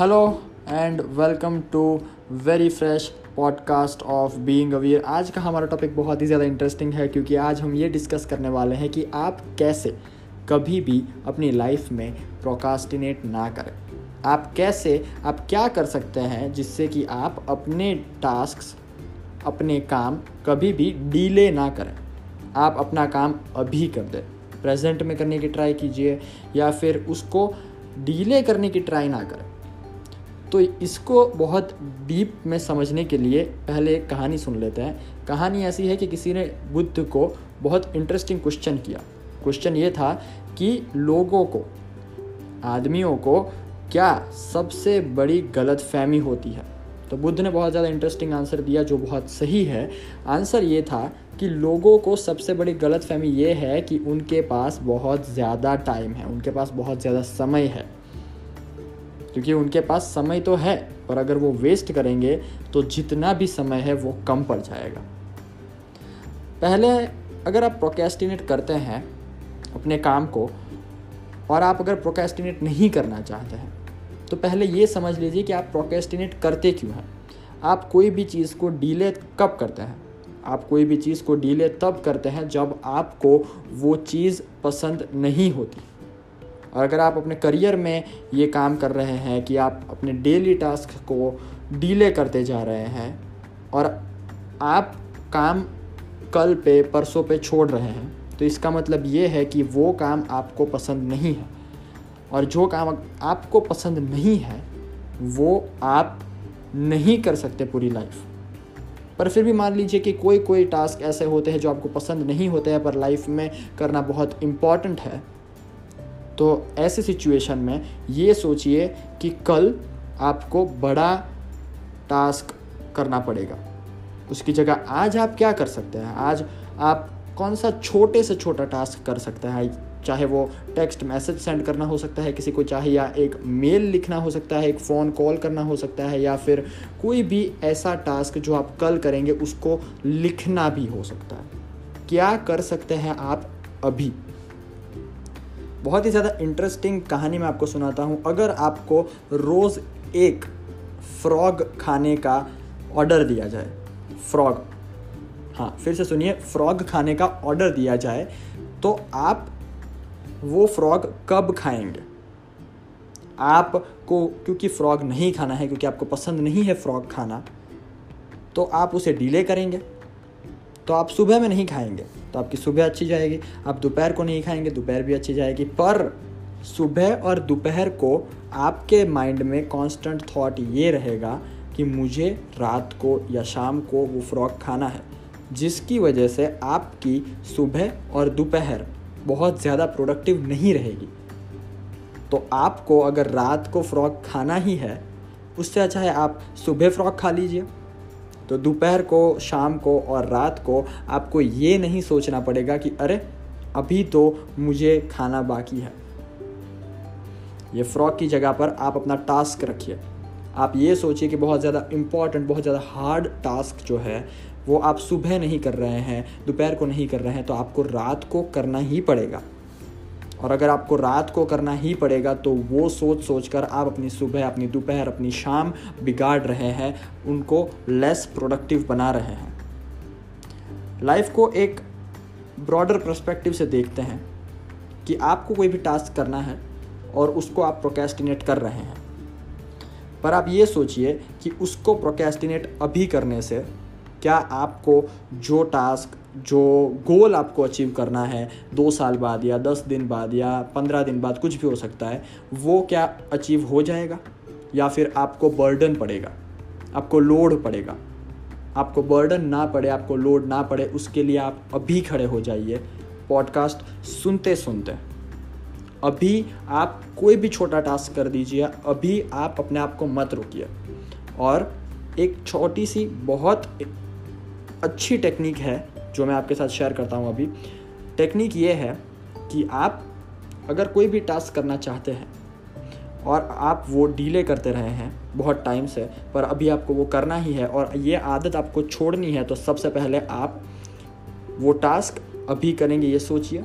Hello and welcome to very fresh podcast of being aware आज का हमारा topic बहुत ही ज़्यादा इंटरेस्टिंग है क्योंकि आज हम ये डिस्कस करने वाले हैं कि आप कैसे कभी भी अपनी लाइफ में प्रोकास्टिनेट ना करें। आप कैसे, आप क्या कर सकते हैं जिससे कि आप अपने टास्क अपने काम कभी भी डीले ना करें। आप अपना काम अभी कर दें। प्रेजेंट में करने की ट्राई कीजिए या फिर उसको डीले करने की ट्राई ना करें। तो इसको बहुत डीप में समझने के लिए पहले एक कहानी सुन लेते हैं। कहानी ऐसी है कि किसी ने बुद्ध को बहुत इंटरेस्टिंग क्वेश्चन किया। क्वेश्चन ये था कि लोगों को, आदमियों को क्या सबसे बड़ी गलत फहमी होती है? तो बुद्ध ने बहुत ज़्यादा इंटरेस्टिंग आंसर दिया जो बहुत सही है। आंसर ये था कि लोगों को सबसे बड़ी गलत फहमी ये है कि उनके पास बहुत ज़्यादा टाइम है, उनके पास बहुत ज़्यादा समय है। क्योंकि उनके पास समय तो है पर अगर वो वेस्ट करेंगे तो जितना भी समय है वो कम पड़ जाएगा। पहले अगर आप प्रोकेस्टिनेट करते हैं अपने काम को, और आप अगर प्रोकेस्टिनेट नहीं करना चाहते हैं तो पहले ये समझ लीजिए कि आप प्रोकेस्टिनेट करते क्यों हैं। आप कोई भी चीज़ को डीले कब करते हैं? आप कोई भी चीज़ को डीले तब करते हैं जब आपको वो चीज़ पसंद नहीं होती। और अगर आप अपने करियर में ये काम कर रहे हैं कि आप अपने डेली टास्क को डीले करते जा रहे हैं और आप काम कल पे, परसों पे छोड़ रहे हैं तो इसका मतलब ये है कि वो काम आपको पसंद नहीं है। और जो काम आपको पसंद नहीं है, वो आप नहीं कर सकते पूरी लाइफ। पर फिर भी मान लीजिए कि कोई कोई टास्क ऐसे होते हैं जो आपको पसंद नहीं होते हैं, पर लाइफ में करना बहुत इंपॉर्टेंट है तो ऐसे सिचुएशन में ये सोचिए कि कल आपको बड़ा टास्क करना पड़ेगा। उसकी जगह आज आप क्या कर सकते हैं? आज आप कौन सा छोटे से छोटा टास्क कर सकते हैं? चाहे वो टेक्स्ट मैसेज सेंड करना हो सकता है, किसी को चाहे या एक मेल लिखना हो सकता है, एक फ़ोन कॉल करना हो सकता है, या फिर कोई भी ऐसा टास्क जो आप कल करेंगे, उसको लिखना भी हो सकता है। क्या कर सकते हैं आप अभी? बहुत ही ज़्यादा इंटरेस्टिंग कहानी मैं आपको सुनाता हूँ। अगर आपको रोज़ एक फ्रॉग खाने का ऑर्डर दिया जाए, फ्रॉग हाँ फिर से सुनिए, फ्रॉग खाने का ऑर्डर दिया जाए तो आप वो फ्रॉग कब खाएँगे? आपको, क्योंकि फ्रॉग नहीं खाना है, क्योंकि आपको पसंद नहीं है फ्रॉग खाना तो आप उसे डिले करेंगे तो आप सुबह में नहीं खाएँगे। तो आपकी सुबह अच्छी जाएगी। आप दोपहर को नहीं खाएँगे, दोपहर भी अच्छी जाएगी। पर सुबह और दोपहर को आपके माइंड में कांस्टेंट थॉट ये रहेगा कि मुझे रात को या शाम को वो फ्रॉक खाना है, जिसकी वजह से आपकी सुबह और दोपहर बहुत ज़्यादा प्रोडक्टिव नहीं रहेगी। तो आपको अगर रात को फ्रॉक खाना ही है, उससे अच्छा है आप सुबह फ्रॉक खा लीजिए। तो दोपहर को, शाम को और रात को आपको ये नहीं सोचना पड़ेगा कि अरे, अभी तो मुझे खाना बाकी है। ये फ्रॉक की जगह पर आप अपना टास्क रखिए। आप ये सोचिए कि बहुत ज़्यादा इंपॉर्टेंट बहुत ज़्यादा हार्ड टास्क जो है, वो आप सुबह नहीं कर रहे हैं, दोपहर को नहीं कर रहे हैं तो आपको रात को करना ही पड़ेगा। और अगर आपको रात को करना ही पड़ेगा तो वो सोच सोच कर आप अपनी सुबह, अपनी दोपहर, अपनी शाम बिगाड़ रहे हैं, उनको लेस प्रोडक्टिव बना रहे हैं। लाइफ को एक ब्रॉडर प्रस्पेक्टिव से देखते हैं कि आपको कोई भी टास्क करना है और उसको आप प्रोकेस्टिनेट कर रहे हैं। पर आप ये सोचिए कि उसको प्रोकेस्टिनेट अभी करने से क्या आपको जो टास्क जो गोल आपको अचीव करना है, दो साल बाद या दस दिन बाद या पंद्रह दिन बाद, कुछ भी हो सकता है, वो क्या अचीव हो जाएगा? या फिर आपको बर्डन पड़ेगा, आपको लोड पड़ेगा। आपको बर्डन ना पड़े, आपको लोड ना पड़े, उसके लिए आप अभी खड़े हो जाइए पॉडकास्ट सुनते सुनते। अभी आप कोई भी छोटा टास्क कर दीजिए, अभी आप अपने आप को मत रोकिए। और एक छोटी सी बहुत अच्छी टेक्निक है जो मैं आपके साथ शेयर करता हूँ अभी टेक्निक ये है कि आप अगर कोई भी टास्क करना चाहते हैं और आप वो डीले करते रहे हैं, बहुत टाइम से, पर अभी आपको वो करना ही है और ये आदत आपको छोड़नी है तो सबसे पहले आप वो टास्क अभी करेंगे, ये सोचिए।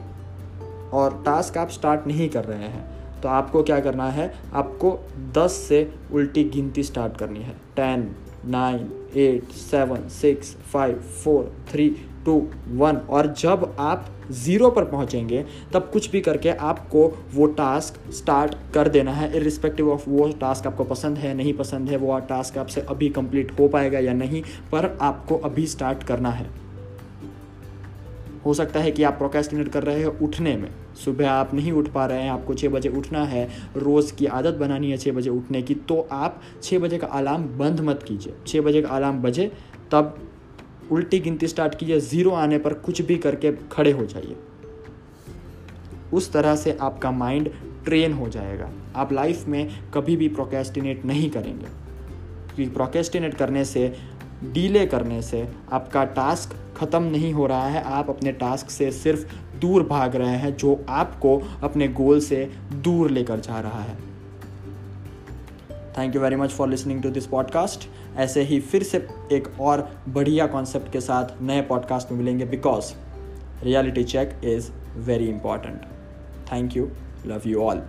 और टास्क आप स्टार्ट नहीं कर रहे हैं तो आपको क्या करना है, आपको 10 से उल्टी गिनती स्टार्ट करनी है। Ten nine eight seven six five four three two one और जब आप ज़ीरो पर पहुँचेंगे, तब कुछ भी करके आपको वो टास्क स्टार्ट कर देना है इरिस्पेक्टिव ऑफ़ वो टास्क आपको पसंद है, नहीं पसंद है, वो टास्क आपसे अभी कंप्लीट हो पाएगा या नहीं, पर आपको अभी स्टार्ट करना है। हो सकता है कि आप प्रोकेस्टिनेट कर रहे हो उठने में। सुबह आप नहीं उठ पा रहे हैं, आपको छः बजे उठना है, रोज़ की आदत बनानी है छः बजे उठने की तो आप छः बजे का अलार्म बंद मत कीजिए। छः बजे का अलार्म बजे, तब उल्टी गिनती स्टार्ट कीजिए ज़ीरो आने पर कुछ भी करके खड़े हो जाइए। उस तरह से आपका माइंड ट्रेन हो जाएगा। आप लाइफ में कभी भी प्रोकेस्टिनेट नहीं करेंगे। क्योंकि प्रोकेस्टिनेट करने से डीले करने से आपका टास्क ख़त्म नहीं हो रहा है। आप अपने टास्क से सिर्फ़ दूर भाग रहे हैं, जो आपको अपने गोल से दूर लेकर जा रहा है। Thank you very much for listening to this podcast ऐसे ही फिर से एक और बढ़िया कॉन्सेप्ट के साथ नए पॉडकास्ट में मिलेंगे because reality check is very important thank you love you all